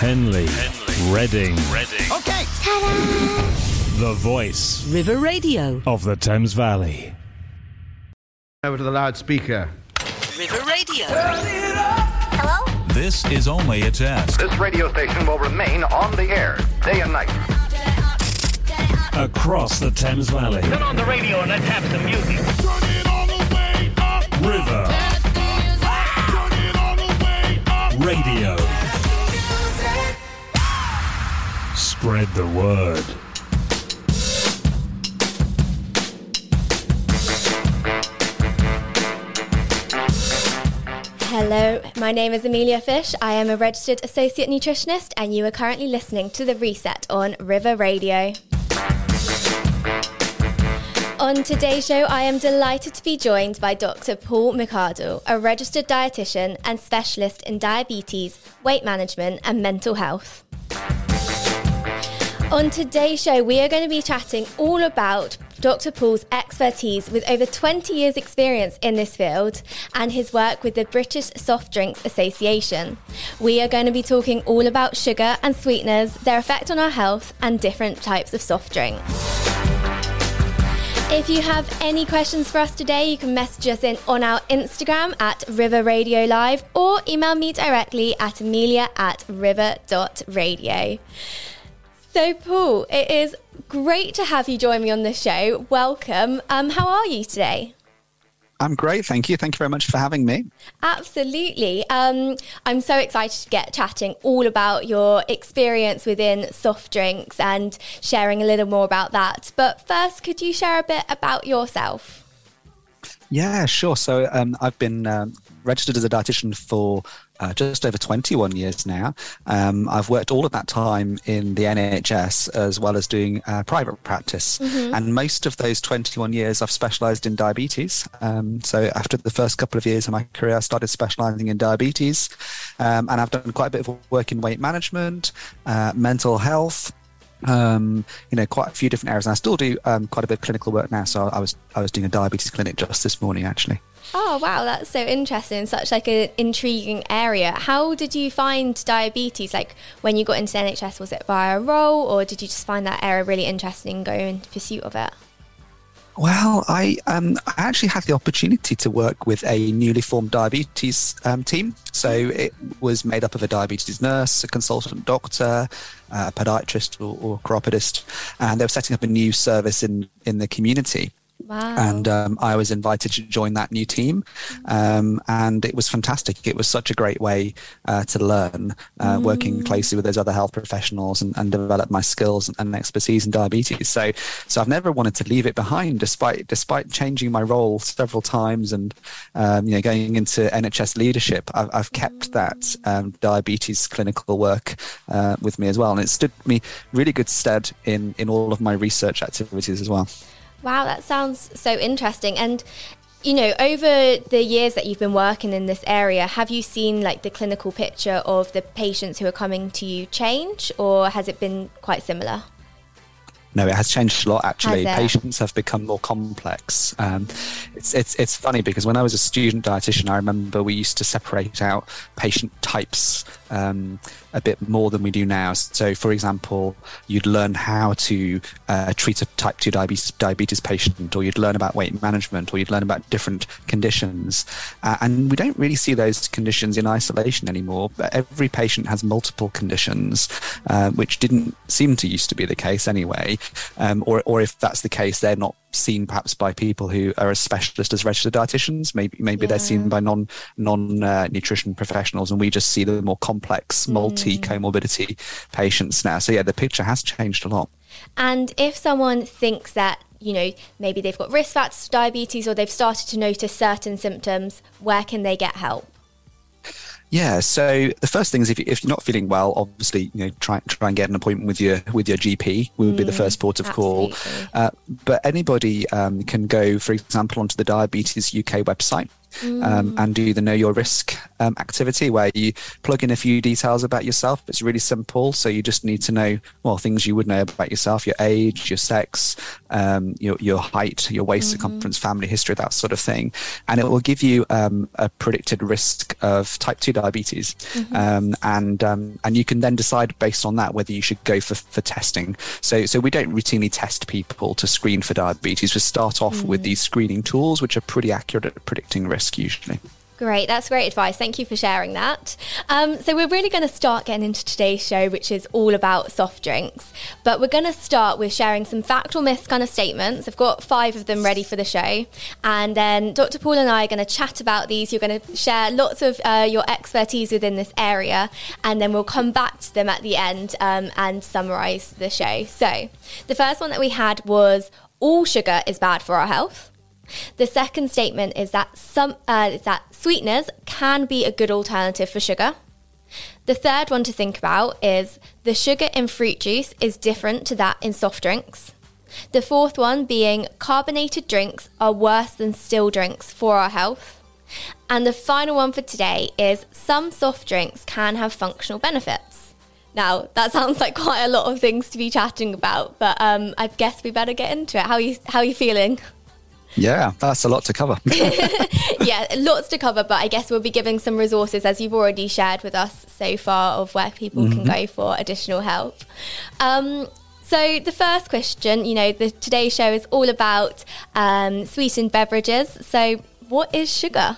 Henley, Reading, Okay. the voice River Radio. of the Thames Valley. Over to the loudspeaker. River Radio. Hello? This is only a test. This radio station will remain on the air day and night. Across the Thames Valley. Turn on the radio and let's have some music. River Radio. Spread the word. Hello, my name is Emilia Fish. I am a registered associate nutritionist, and you are currently listening to The Reset on River Radio. On today's show, I am delighted to be joined by Dr. Paul McArdle, a registered dietitian and specialist in diabetes, weight management, and mental health. On today's show, we are going to be chatting all about Dr. Paul's expertise with over 20 years' experience in this field and his work with the British Soft Drinks Association. We are going to be talking all about sugar and sweeteners, their effect on our health, and different types of soft drinks. If you have any questions for us today, you can message us in on our Instagram at River Radio Live or email me directly at emilia at river.radio. So, Paul, it is great to have you join me on the show. Welcome. Um, how are you today? I'm great, thank you. Thank you very much for having me. Absolutely. Um, I'm so excited to get chatting all about your experience within soft drinks and sharing a little more about that. But first, could you share a bit about yourself? Yeah, sure. So um, I've been um, registered as a dietitian for uh, just over 21 years now. Um, I've worked all of that time in the NHS as well as doing uh, private practice. And most of those 21 years, I've specialised in diabetes. Um, so after the first couple of years of my career, I started specialising in diabetes. Um, and I've done quite a bit of work in weight management, uh, mental health, um, you know, quite a few different areas. And I still do um, quite a bit of clinical work now. So I was I was doing a diabetes clinic just this morning, actually. Oh wow, that's so interesting. Such like an intriguing area. How did you find diabetes? Like when you got into NHS, was it via a role, or did you just find that area really interesting and go in pursuit of it? Well, I um, I actually had the opportunity to work with a newly formed diabetes um, team. So it was made up of a diabetes nurse, a consultant doctor, uh, a podiatrist, or, or chiropodist, and they were setting up a new service in in the community. Wow. and um, I was invited to join that new team, um, and it was fantastic. It was such a great way uh, to learn, uh, working closely with those other health professionals and, and develop my skills and expertise in diabetes. So, so I've never wanted to leave it behind, despite despite changing my role several times and um, you know going into NHS leadership. I've, I've kept that um, diabetes clinical work uh, with me as well, and it stood me really good stead in in all of my research activities as well. Wow, that sounds so interesting. And you know, over the years that you've been working in this area, have you seen like the clinical picture of the patients who are coming to you change, or has it been quite similar? No, it has changed a lot. Actually, patients have become more complex. Um, it's it's it's funny because when I was a student dietitian, I remember we used to separate out patient types um, a bit more than we do now. So, for example, you'd learn how to uh, treat a type two diabetes diabetes patient, or you'd learn about weight management, or you'd learn about different conditions. Uh, and we don't really see those conditions in isolation anymore. But every patient has multiple conditions, uh, which didn't seem to used to be the case anyway. Um, or, or if that's the case, they're not seen perhaps by people who are as specialist as registered dietitians. Maybe maybe they're seen by non non uh, nutrition professionals, and we just see the more complex multi comorbidity patients now. So yeah, the picture has changed a lot. And if someone thinks that, you know, maybe they've got risk factors for diabetes or they've started to notice certain symptoms, where can they get help? Yeah. So the first thing is if, if you're not feeling well, obviously, you know, try try and get an appointment with your with your GP We would be the first port of call. Uh, but anybody um, can go, for example, onto the Diabetes UK website. Um, and do the Know Your Risk um, activity where you plug in a few details about yourself. It's really simple. So you just need to know, well, things you would know about yourself, your age, your sex, um, your, your height, your waist circumference, family history, that sort of thing. And it will give you um, a predicted risk of type 2 diabetes. Um, and, um, and you can then decide based on that whether you should go for, for testing. So, so we don't routinely test people to screen for diabetes. We start off with these screening tools, which are pretty accurate at predicting risk usually. Great, that's great advice. Thank you for sharing that. Um, so, we're really going to start getting into today's show, which is all about soft drinks. But we're going to start with sharing some fact or myth kind of statements. I've got five of them ready for the show. And then Dr. Paul and I are going to chat about these. You're going to share lots of uh, your expertise within this area. And then we'll come back to them at the end um, and summarise the show. So, the first one that we had was all sugar is bad for our health. The second statement is that some uh, that sweeteners can be a good alternative for sugar. The third one to think about is the sugar in fruit juice is different to that in soft drinks. The fourth one being carbonated drinks are worse than still drinks for our health. And the final one for today is some soft drinks can have functional benefits. Now, that sounds like quite a lot of things to be chatting about, but um, I guess we better get into it. How are you, how are you feeling? Yeah, that's a lot to cover. yeah, lots to cover, but I guess we'll be giving some resources, as you've already shared with us so far, of where people can go for additional help. Um, so the first question, you know, the today's show is all about um, sweetened beverages. So, what is sugar?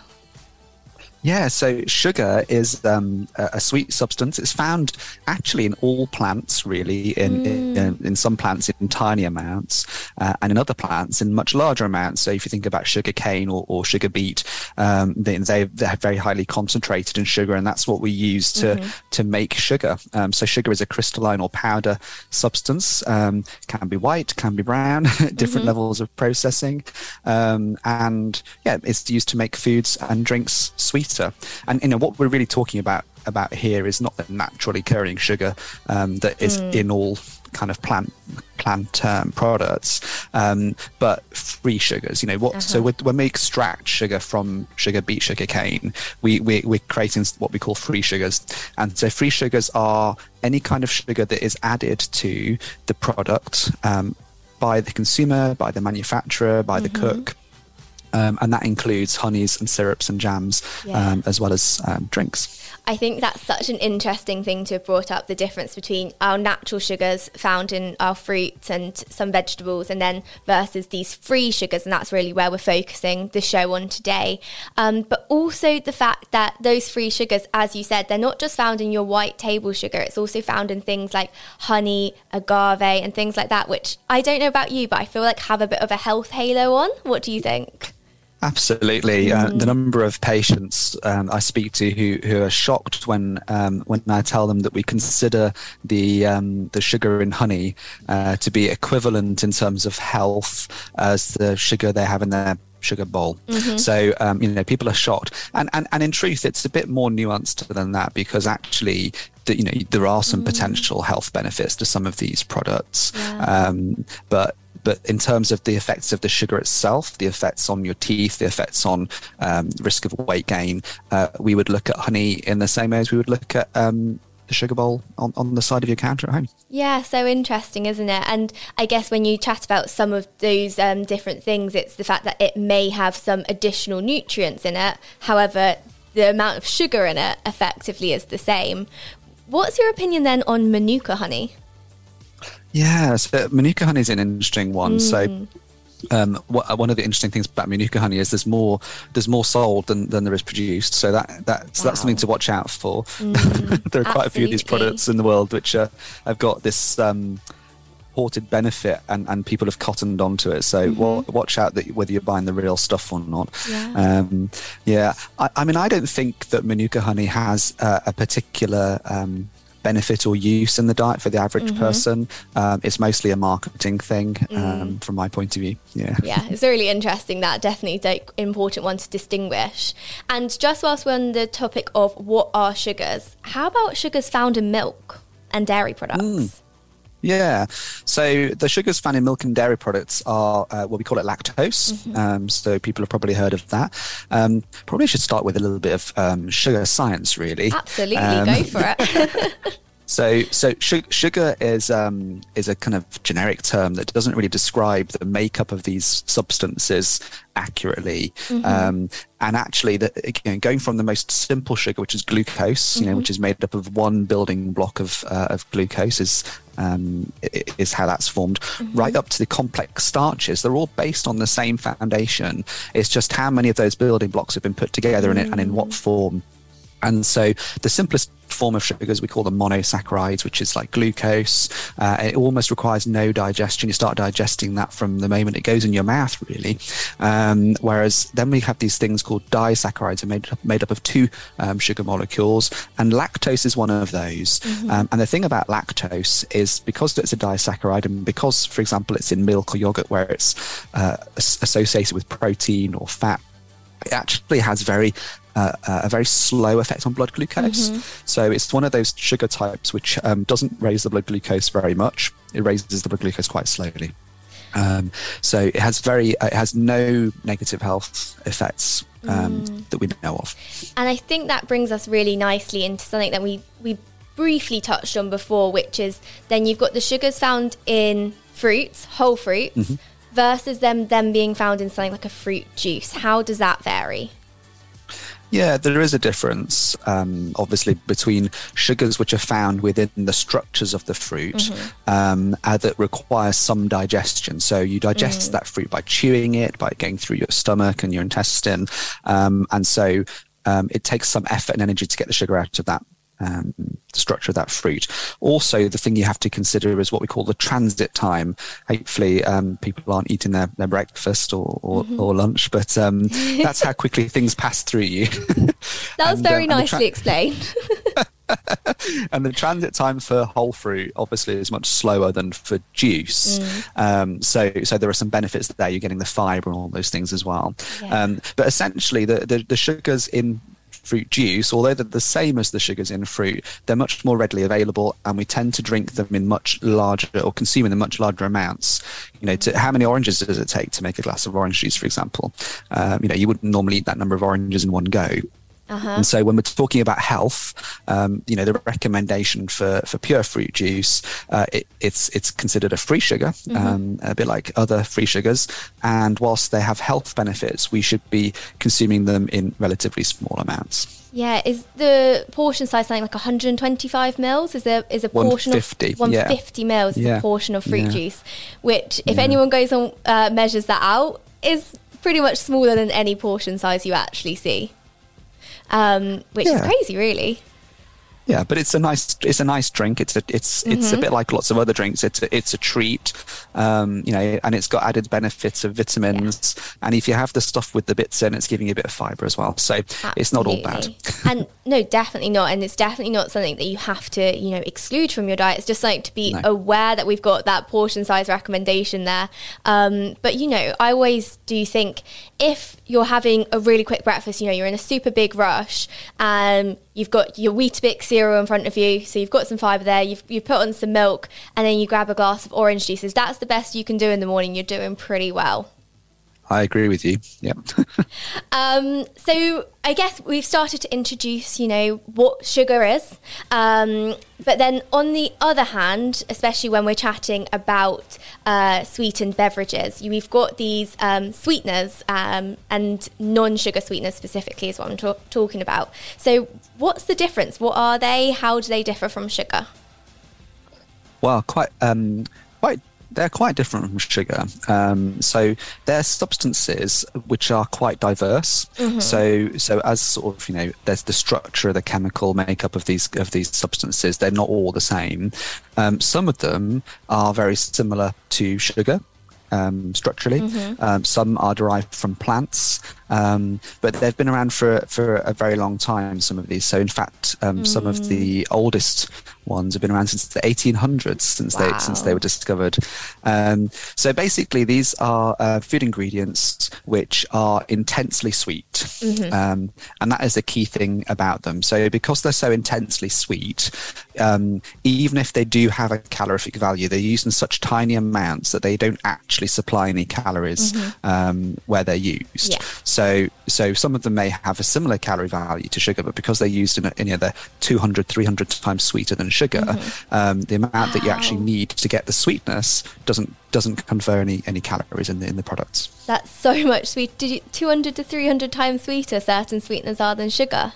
Yeah, so sugar is um, a, sweet substance. It's found actually in all plants, really. In in, in, in some plants in tiny amounts, uh, and in other plants in much larger amounts. So if you think about sugar cane or, or sugar beet, um, they, they they're very highly concentrated in sugar, and that's what we use to to make sugar. Um, so sugar is a crystalline or powder substance. Um, can be white, can be brown, different levels of processing, um, and yeah, it's used to make foods and drinks And you know what we're really talking about about here is not the naturally occurring sugar um, that is in all kind of plant plant um, products, um, but free sugars. You know what? So with, when we extract sugar from sugar beet, sugar cane, we, we we're creating what we call free sugars, and so free sugars are any kind of sugar that is added to the product um, by the consumer, by the manufacturer, by the cook. Um, and that includes honeys and syrups and jams, Yeah. um, as well as um, drinks. I think that's such an interesting thing to have brought up the difference between our natural sugars found in our fruits and some vegetables, and then versus these free sugars. And that's really where we're focusing the show on today. Um, but also the fact that those free sugars, as you said, they're not just found in your white table sugar, it's also found in things like honey, agave, and things like that, which I don't know about you, but I feel like have a bit of a health halo on. What do you think? Absolutely, uh, the number of patients um, I speak to who, who are shocked when um, when I tell them that we consider the um, the sugar in honey uh, to be equivalent in terms of health as the sugar they have in their sugar bowl. So um, you know people are shocked, and, and and in truth, it's a bit more nuanced than that because actually. The, you know there are some potential health benefits to some of these products, um, but but in terms of the effects of the sugar itself, the effects on your teeth, the effects on um, risk of weight gain, uh, we would look at honey in the same way as we would look at um, the sugar bowl on, on the side of your counter at home. Yeah, so interesting, isn't it? And I guess when you chat about some of those um, different things, it's the fact that it may have some additional nutrients in it. However, the amount of sugar in it effectively is the same. What's your opinion then on Manuka honey? Yeah, so Manuka honey is an interesting one. So. Um, wha- one of the interesting things about Manuka honey is there's more there's more sold than, than there is produced. So that that's that's something to watch out for. there are quite a few of these products in the world which uh, have got this um, purported benefit, and, and people have cottoned onto it. So wa- watch out that whether you're buying the real stuff or not. Yeah. Um, yeah. I, I mean, I don't think that Manuka honey has uh, a particular um, benefit or use in the diet for the average person. Um, it's mostly a marketing thing, um, from my point of view. Yeah. yeah, it's really interesting. That definitely an important one to distinguish. And just whilst we're on the topic of what are sugars, how about sugars found in milk and dairy products? Yeah. So the sugars found in milk and dairy products are uh, what we call it lactose. Mm-hmm. Um, so people have probably heard of that. Um, probably should start with a little bit of um, sugar science, really. Absolutely, Um, go for it. So, so sugar is um, is a kind of generic term that doesn't really describe the makeup of these substances accurately. Um, and actually, the, you know, going from the most simple sugar, which is glucose, you know, which is made up of one building block of uh, of glucose, is um, is how that's formed, right up to the complex starches. They're all based on the same foundation. It's just how many of those building blocks have been put together in it and in what form. And so the simplest form of sugars, we call them monosaccharides, which is like glucose. Uh, it almost requires no digestion. You start digesting that from the moment it goes in your mouth, really. Um, whereas then we have these things called disaccharides, are made up, made up of two um, sugar molecules, and lactose is one of those. Um, and the thing about lactose is because it's a disaccharide, and because, for example, it's in milk or yogurt where it's uh, associated with protein or fat, it actually has very uh, uh, a very slow effect on blood glucose. So it's one of those sugar types which um, doesn't raise the blood glucose very much. It raises the blood glucose quite slowly. Um, so it has very uh, it has no negative health effects um, that we know of. And I think that brings us really nicely into something that we, we briefly touched on before, which is then you've got the sugars found in fruits, whole fruits, Mm-hmm. versus them them being found in something like a fruit juice. How does that vary? Yeah, there is a difference, um, obviously, between sugars which are found within the structures of the fruit um, uh, that require some digestion. So you digest that fruit by chewing it, by going through your stomach and your intestine. Um, and so um, it takes some effort and energy to get the sugar out of that. Um, structure of that fruit. Also, the thing you have to consider is what we call the transit time. Hopefully, um, people aren't eating their, their breakfast or, or, or lunch, but um, that's how quickly things pass through you. That was And, very and the tra- nicely explained. and the transit time for whole fruit obviously is much slower than for juice. Um, so, so there are some benefits there. You're getting the fiber and all those things as well. Yeah. Um, but essentially, the, the the sugars in fruit juice, although they're the same as the sugars in fruit, they're much more readily available, and we tend to drink them in much larger or consume in much larger amounts. You know, to, how many oranges does it take to make a glass of orange juice, for example? Um, you know, you wouldn't normally eat that number of oranges in one go. And so when we're talking about health, um, you know, the recommendation for, for pure fruit juice, uh, it, it's it's considered a free sugar, um, a bit like other free sugars. And whilst they have health benefits, we should be consuming them in relatively small amounts. yeah, is the portion size something like 125 mils? Is there is a portion 150, of 150 mils is Yeah. a portion of fruit Yeah. juice, which if anyone goes on uh, measures that out is pretty much smaller than any portion size you actually see. Um, which is crazy, really. Yeah, but it's a nice it's a nice drink. It's a it's it's a bit like lots of other drinks. It's a, it's a treat, um, you know, and it's got added benefits of vitamins. And if you have the stuff with the bits in, it's giving you a bit of fiber as well. So it's not all bad. And no, definitely not. And it's definitely not something that you have to, you know, exclude from your diet. It's just like to be No. aware that we've got that portion size recommendation there. Um, but you know, I always do think if you're having a really quick breakfast, you know, you're in a super big rush, and you've got your Weetabix cereal in front of you, so you've got some fiber there. You've you put on some milk, and then you grab a glass of orange juices. That's the best you can do in the morning. You're doing pretty well. I agree with you. Yeah. Um, so I guess we've started to introduce, you know, what sugar is. Um, but then on the other hand, especially when we're chatting about uh, sweetened beverages, you- we've got these um, sweeteners um, and non-sugar sweeteners specifically is what I'm ta- talking about. So what's the difference? What are they? How do they differ from sugar? Well, quite, um, quite. They're quite different from sugar. Um, so they're substances which are quite diverse. So, so as sort of you know, there's the structure, of the chemical makeup of these of these substances. They're not all the same. Um, some of them are very similar to sugar. Um, structurally, um, some are derived from plants, um, but they've been around for for a very long time. Some of these, so in fact, um, some of the oldest ones have been around since the 1800s, since they since they were discovered. Um, so basically, these are uh, food ingredients which are intensely sweet, um, and that is the key thing about them. So because they're so intensely sweet, um, even if they do have a calorific value, they're used in such tiny amounts that they don't actually supply any calories um, where they're used. Yeah. So, so some of them may have a similar calorie value to sugar, but because they're used in, a, in you know, they're 200, 300 times sweeter than sugar, um, the amount that you actually need to get the sweetness doesn't doesn't confer any, any calories in the in the products. That's so much sweet. Did you 200 to 300 times sweeter certain sweeteners are than sugar?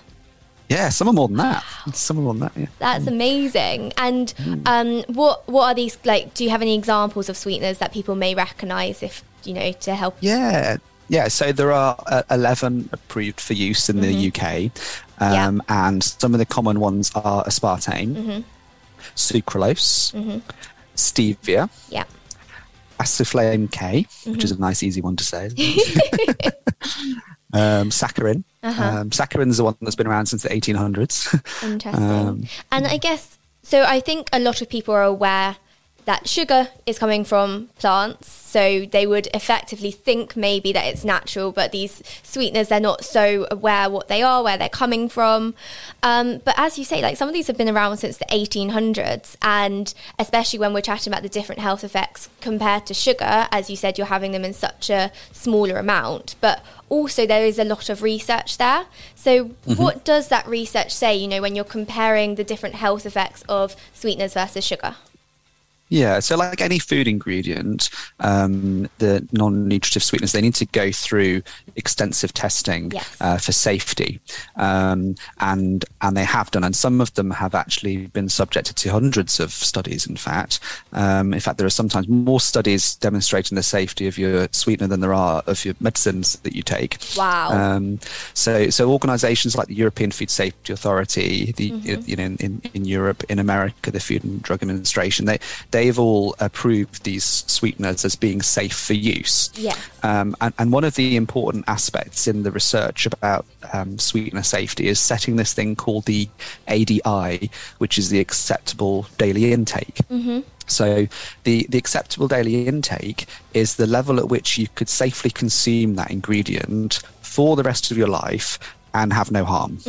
Yeah, some are more than that. Some are more than that. Yeah. That's amazing. And Hmm. um, what what are these like? Do you have any examples of sweeteners that people may recognise if you know to help? Yeah, yeah. So there are uh, eleven approved for use in the UK, Yeah. um, and some of the common ones are aspartame, sucralose, stevia, Yeah. acesulfame K, which is a nice, easy one to say. um, saccharin. Um, saccharin is the one that's been around since the 1800s. Interesting. Um, and I guess so. I think a lot of people are aware that sugar is coming from plants, so they would effectively think maybe that it's natural, but these sweeteners they're not so aware what they are, where they're coming from. Um, but as you say, like some of these have been around since the 1800s, and especially when we're chatting about the different health effects compared to sugar, as you said, you're having them in such a smaller amount, but also there is a lot of research there. So, what does that research say, you know, when you're comparing the different health effects of sweeteners versus sugar? Yeah, so like any food ingredient, um, the non-nutritive sweeteners they need to go through extensive testing Yes. uh, for safety, um, and and they have done, and some of them have actually been subjected to hundreds of studies. In fact, um, in fact, there are sometimes more studies demonstrating the safety of your sweetener than there are of your medicines that you take. Wow. Um, so, so organisations like the European Food Safety Authority, the Mm-hmm. you know in, in, in Europe, in America, the Food and Drug Administration, they they've all approved these sweeteners as being safe for use. Yes. Um, and, and one of the important aspects in the research about um, sweetener safety is setting this thing called the ADI, which is the acceptable daily intake. So the, the acceptable daily intake is the level at which you could safely consume that ingredient for the rest of your life and have no harm.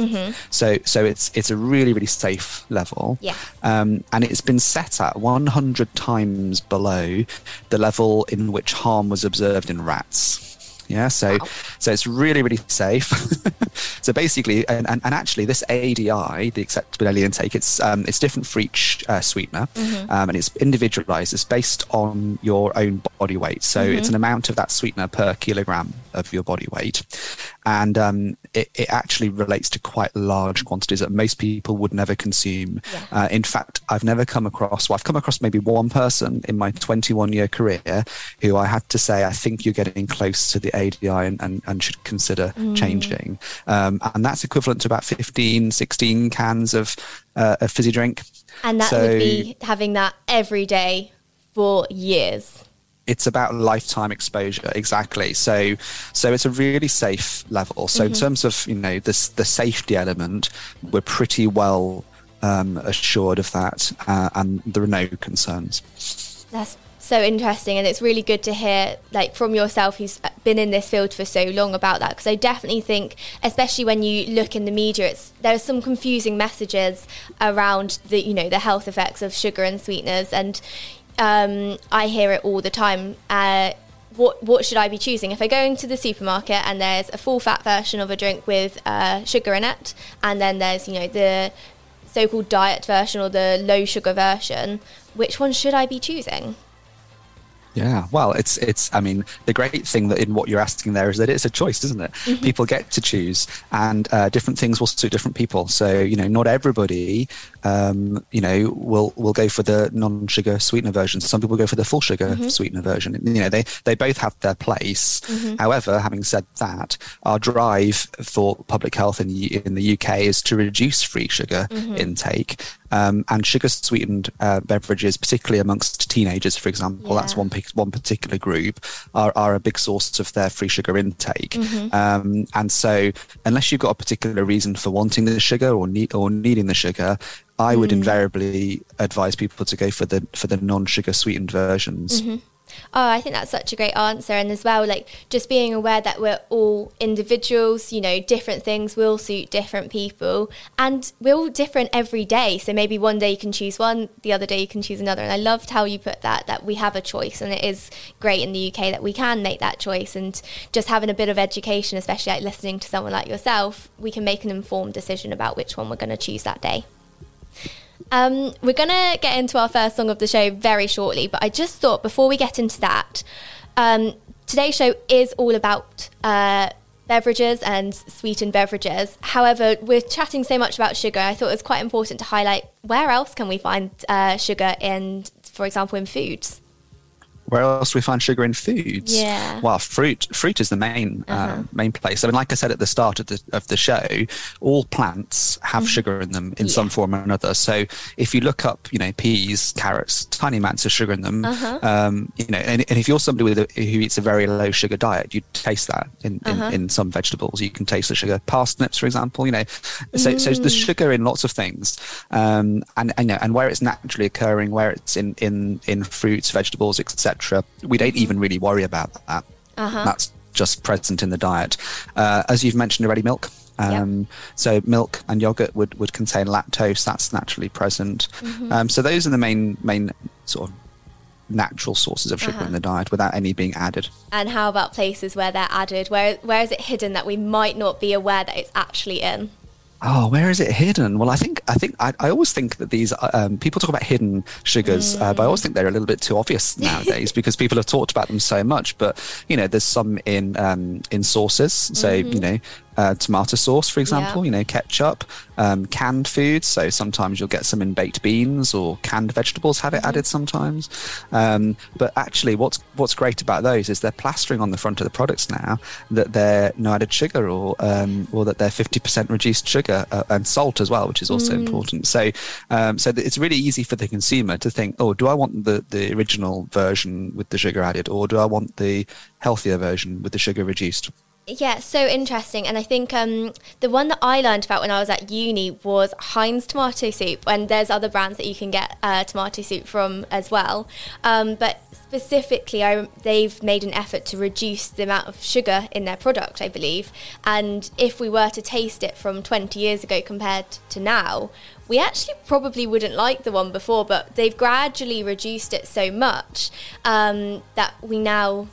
So so it's it's a really really safe level. Yeah. Um, and it's been set at 100 times below the level in which harm was observed in rats. Yeah, so so it's really really safe. so basically, and, and, and actually, this ADI, the acceptable daily intake, it's um, it's different for each uh, sweetener, um, and it's individualized. It's based on your own body weight, so it's an amount of that sweetener per kilogram of your body weight, and um, it, it actually relates to quite large quantities that most people would never consume. Uh, in fact, I've never come across. Well, I've come across maybe one person in my 21 year career who I had to say, I think you're getting close to the ADI and, and, and should consider changing. Um, and that's equivalent to about 15, 16 cans of, uh, a fizzy drink. And that So- would be having that every day for years. It's about lifetime exposure exactly. So so it's a really safe level. So in terms of you know this the safety element we're pretty well um, assured of that uh, and there are no concerns. That's so interesting, and it's really good to hear, like from yourself, who's been in this field for so long, about that. Because I definitely think, especially when you look in the media, it's there's some confusing messages around the you know the health effects of sugar and sweeteners, and um, I hear it all the time. Uh, what what should I be choosing if I go into the supermarket and there's a full fat version of a drink with uh, sugar in it, and then there's you know the so-called diet version or the low sugar version? Which one should I be choosing? Yeah, well, it's it's. I mean, the great thing that in what you're asking there is that it's a choice, isn't it? People get to choose, and uh, different things will suit different people. So you know, not everybody, um, you know, will will go for the non-sugar sweetener version. Some people go for the full sugar sweetener version. You know, they they both have their place. However, having said that, our drive for public health in the, in the UK is to reduce free sugar intake. Um, and sugar sweetened uh, beverages, particularly amongst teenagers, for example, that's one one particular group, are, are a big source of their free sugar intake. Um, and so, unless you've got a particular reason for wanting the sugar or need or needing the sugar, I would invariably advise people to go for the for the non-sugar sweetened versions. Mm-hmm. Oh, I think that's such a great answer. And as well, like just being aware that we're all individuals, you know, different things will suit different people. And we're all different every day. So maybe one day you can choose one, the other day you can choose another. And I loved how you put that, that we have a choice. And it is great in the UK that we can make that choice. And just having a bit of education, especially like listening to someone like yourself, we can make an informed decision about which one we're going to choose that day. Um, we're going to get into our first song of the show very shortly, but I just thought before we get into that, um, today's show is all about uh, beverages and sweetened beverages. However, we're chatting so much about sugar, I thought it was quite important to highlight where else can we find uh, sugar in, for example, in foods. Where else do we find sugar in foods? Yeah. Uh-huh. Well, fruit. Fruit is the main uh, main place. I mean, like I said at the start of the of the show, all plants have sugar in them in some Mm-hmm. Form or another. So if you look up, you know, peas, carrots, tiny amounts of sugar in them. Uh-huh. Um, you know, and, and if you're somebody with a, who eats a very low sugar diet, you taste that in, in, Uh-huh. in some vegetables. You can taste the sugar. Parsnips, for example. You know, so so Mm. there's sugar in lots of things, um, and and, you know, and where it's naturally occurring, where it's in in in fruits, vegetables, etc. We don't even really worry about that. Uh-huh. That's just present in the diet. Uh, as you've mentioned already, milk. Um, So milk and yogurt would, would contain lactose. That's naturally present. Mm-hmm. Um, so those are the main main sort of natural sources of sugar in the diet without any being added. And how about places where they're added? Where, where is it hidden that we might not be aware that it's actually in? Oh, where is it hidden? Well, I think I think I, I always think that these um, people talk about hidden sugars, uh, but I always think they're a little bit too obvious nowadays because people have talked about them so much. But you know, there's some in um, in sauces. So you know, uh, tomato sauce, for example. Yeah. You know, ketchup, um, canned foods. So sometimes you'll get some in baked beans or canned vegetables have it added sometimes. Um, but actually, what's what's great about those is they're plastering on the front of the products now that they're no added sugar or um, or that they're 50% reduced sugar uh, and salt as well, which is also important. So um, so it's really easy for the consumer to think, oh, do I want the the original version with the sugar added, or do I want the healthier version with the sugar reduced? Yeah, so interesting. And I think um, the one that I learned about when I was at uni was Heinz tomato soup. And there's other brands that you can get uh, tomato soup from as well. Um, but specifically, I, they've made an effort to reduce the amount of sugar in their product, I believe. And if we were to taste it from 20 years ago compared to now, we actually probably wouldn't like the one before, but they've gradually reduced it so much um, that we now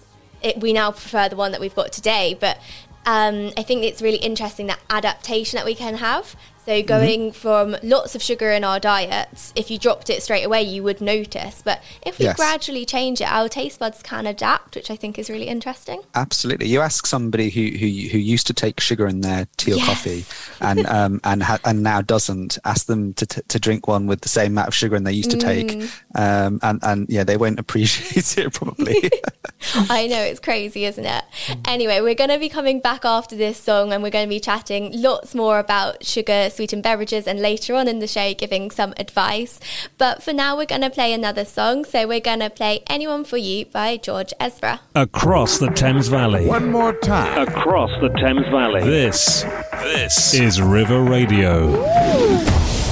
it, we now prefer the one that we've got today. But um, I think it's really interesting that adaptation that we can have. So going from lots of sugar in our diets, if you dropped it straight away, you would notice. But if we Yes. gradually change it, our taste buds can adapt, which I think is really interesting. Absolutely. You ask somebody who who, who used to take sugar in their tea or Yes. coffee, and um and ha- and now doesn't. Ask them to, t- to drink one with the same amount of sugar and they used to take, Mm. um and and yeah, they won't appreciate it probably. I know it's crazy, isn't it? Anyway, we're going to be coming back after this song and we're going to be chatting lots more about sugar sweetened beverages and later on in the show giving some advice. But for now, we're going to play another song. So we're going to play Anyone for You by George Ezra. Across the Thames Valley. One more time. Across the Thames Valley. This, this is River Radio.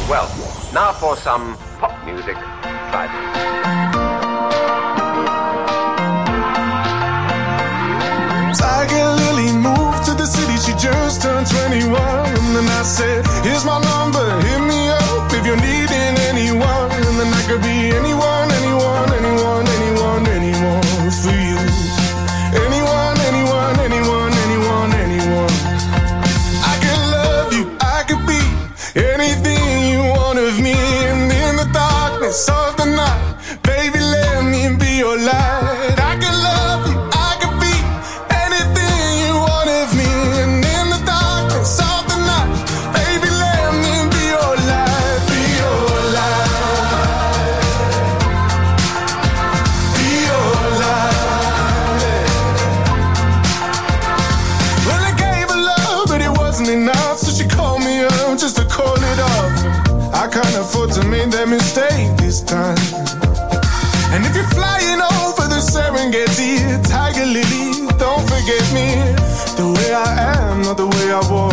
Well, now for some pop music. Try she just turned 21. And then I said, Here's my number, hit me up if you're needing anyone. And then I could be anyone, the way I was.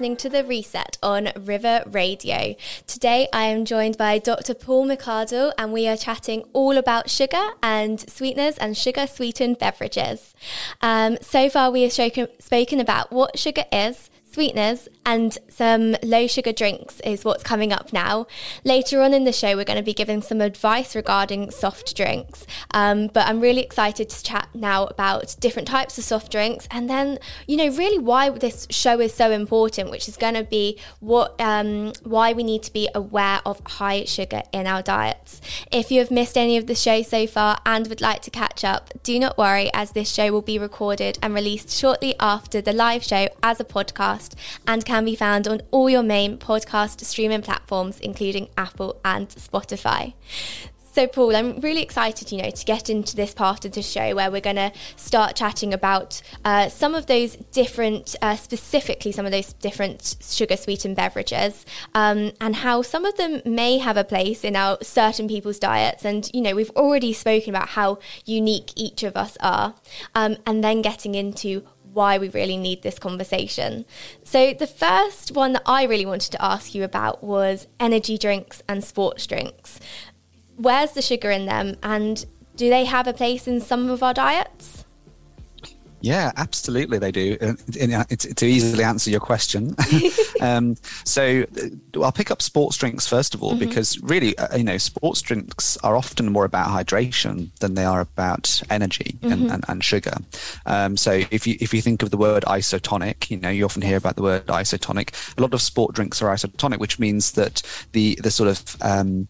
Listening to The Reset on River Radio. Today, I am joined by Dr. Paul McArdle, and we are chatting all about sugar and sweeteners and sugar sweetened beverages. Um, so far, we have spoken, spoken about what sugar is, sweeteners, and some low sugar drinks is what's coming up now. Later on in the show, we're going to be giving some advice regarding soft drinks. Um, but I'm really excited to chat now about different types of soft drinks and then, you know, really why this show is so important, which is going to be what um, why we need to be aware of high sugar in our diets. If you have missed any of the show so far and would like to catch up, do not worry, as this show will be recorded and released shortly after the live show as a podcast and can be found on all your main podcast streaming platforms, including Apple and Spotify. So, Paul, I'm really excited, you know, to get into this part of the show where we're going to start chatting about uh, some of those different, uh, specifically some of those different sugar sweetened beverages, um, and how some of them may have a place in our certain people's diets. And you know, we've already spoken about how unique each of us are, um, and then getting into why we really need this conversation. So, the first one that I really wanted to ask you about was energy drinks and sports drinks. Where's the sugar in them, and do they have a place in some of our diets? Yeah, absolutely, they do. Uh, in- in- to easily answer your question, um, so uh, I'll pick up sports drinks first of all because really, uh, you know, sports drinks are often more about hydration than they are about energy and, and, and sugar. Um, so if you if you think of the word isotonic, you know, you often hear about the word isotonic. A lot of sport drinks are isotonic, which means that the the sort of um,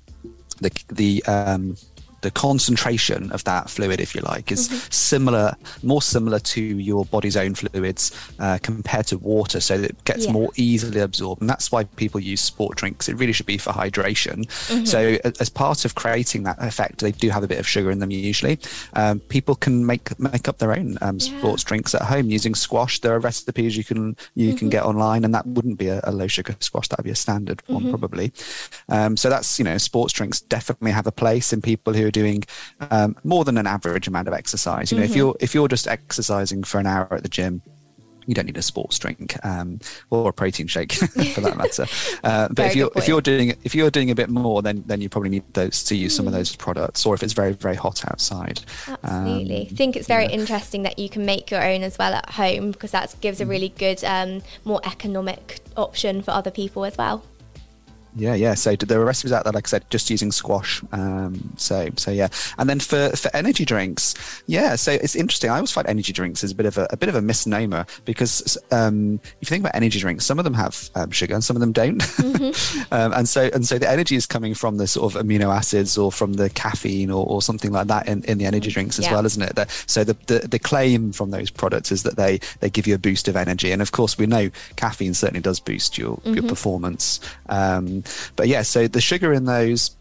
the the um, the concentration of that fluid, if you like, is similar, more similar to your body's own fluids uh, compared to water, so that it gets Yeah. more easily absorbed. And that's why people use sport drinks. It really should be for hydration. So, as part of creating that effect, they do have a bit of sugar in them usually. Um, people can make make up their own um, Yeah. sports drinks at home using squash. There are recipes you can you can get online, and that wouldn't be a, a low sugar squash. That'd be a standard one probably. Um, so that's you know sports drinks definitely have a place in people who are doing um, more than an average amount of exercise. You know, if you're if you're just exercising for an hour at the gym. You don't need a sports drink um, or a protein shake for that matter. Uh, but if you're if you're doing if you're doing a bit more, then then you probably need those to use some Mm. of those products, or if it's very very hot outside. Absolutely. Um, I think it's very interesting that you can make your own as well at home because that gives a really good, um, more economic option for other people as well. Yeah, yeah. So there are recipes out there, like I said, just using squash. Um, so, so yeah. And then for, for energy drinks, yeah. So it's interesting. I always find energy drinks is a bit of a, a bit of a misnomer because um, if you think about energy drinks, some of them have um, sugar and some of them don't. Mm-hmm. um, and so and so the energy is coming from the sort of amino acids or from the caffeine or, or something like that in, in the energy drinks as Yeah. well, isn't it? That, so the, the the claim from those products is that they they give you a boost of energy, and of course we know caffeine certainly does boost your your performance. Um, but yeah, so the sugar in those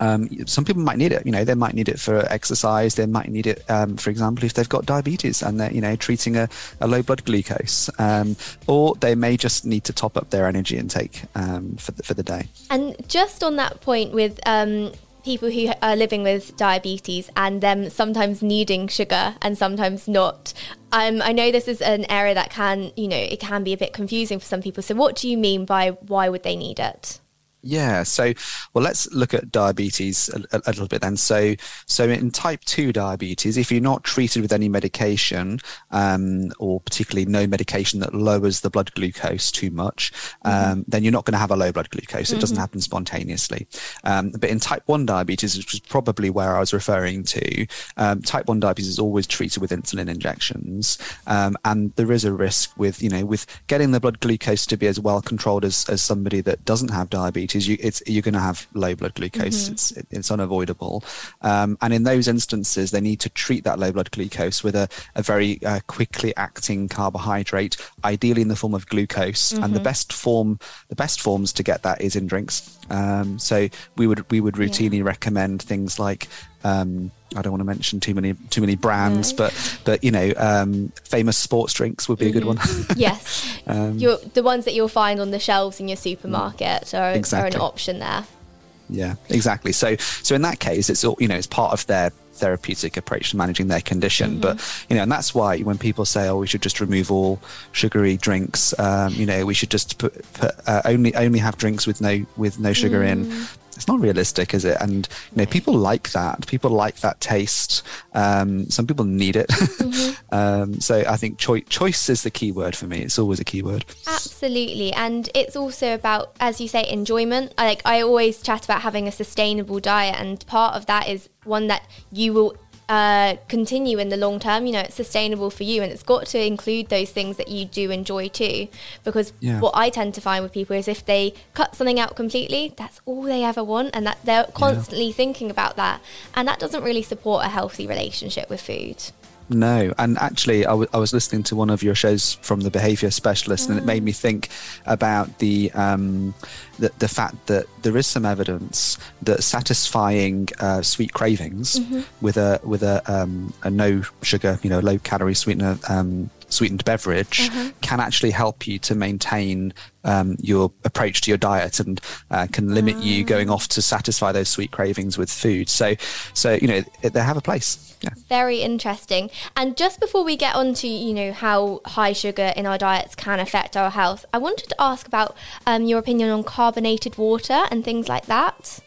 um, some people might need it. You know, they might need it for exercise. They might need it, um, for example, if they've got diabetes and they're you know treating a, a low blood glucose, um, or they may just need to top up their energy intake um, for the, for the day. And just on that point with um, people who are living with diabetes and them sometimes needing sugar and sometimes not, um, I know this is an area that can, you know, it can be a bit confusing for some people. So what do you mean by why would they need it? Yeah. So, well, let's look at diabetes a, a, little bit then. So, so in type two diabetes, if you're not treated with any medication, um, or particularly no medication that lowers the blood glucose too much, um, then you're not going to have a low blood glucose. It doesn't happen spontaneously. Um, but in type one diabetes, which is probably where I was referring to, um, type one diabetes is always treated with insulin injections, um, and there is a risk with you know with getting the blood glucose to be as well controlled as, as somebody that doesn't have diabetes. Is you, it's you're going to have low blood glucose. It's it's unavoidable, um, and in those instances, they need to treat that low blood glucose with a, a very uh, quickly acting carbohydrate, ideally in the form of glucose. And the best form, the best forms to get that is in drinks. Um, so we would we would routinely recommend things like. Um, I don't want to mention too many too many brands, No. but but you know, um, famous sports drinks would be a good one. Yes, Um, the ones that you'll find on the shelves in your supermarket are, are an option there. Yeah, exactly. So, so in that case, it's all you know, it's part of their therapeutic approach to managing their condition. But you know, and that's why when people say, "Oh, we should just remove all sugary drinks," um, you know, we should just put, put uh, only only have drinks with no with no sugar in. It's not realistic, is it? And you know, people like that. People like that taste. Um, some people need it. um, so I think choi- choice is the key word for me. It's always a key word. Absolutely, and it's also about, as you say, enjoyment. Like I always chat about having a sustainable diet, and part of that is one that you will uh, continue in the long term. You know, it's sustainable for you, and it's got to include those things that you do enjoy too. Because Yeah. what I tend to find with people is if they cut something out completely, that's all they ever want, and that they're constantly thinking about that, and that doesn't really support a healthy relationship with food. No, and actually, I, w- I was listening to one of your shows from the behaviour specialist, and it made me think about the, um, the the fact that there is some evidence that satisfying uh, sweet cravings with a with a um, a no sugar, you know, low calorie sweetener. Um, sweetened beverage can actually help you to maintain um, your approach to your diet and uh, can limit you going off to satisfy those sweet cravings with food. So so you know they have a place. Yeah. Very interesting. And just before we get on to, you know, how high sugar in our diets can affect our health, I wanted to ask about um, your opinion on carbonated water and things like that.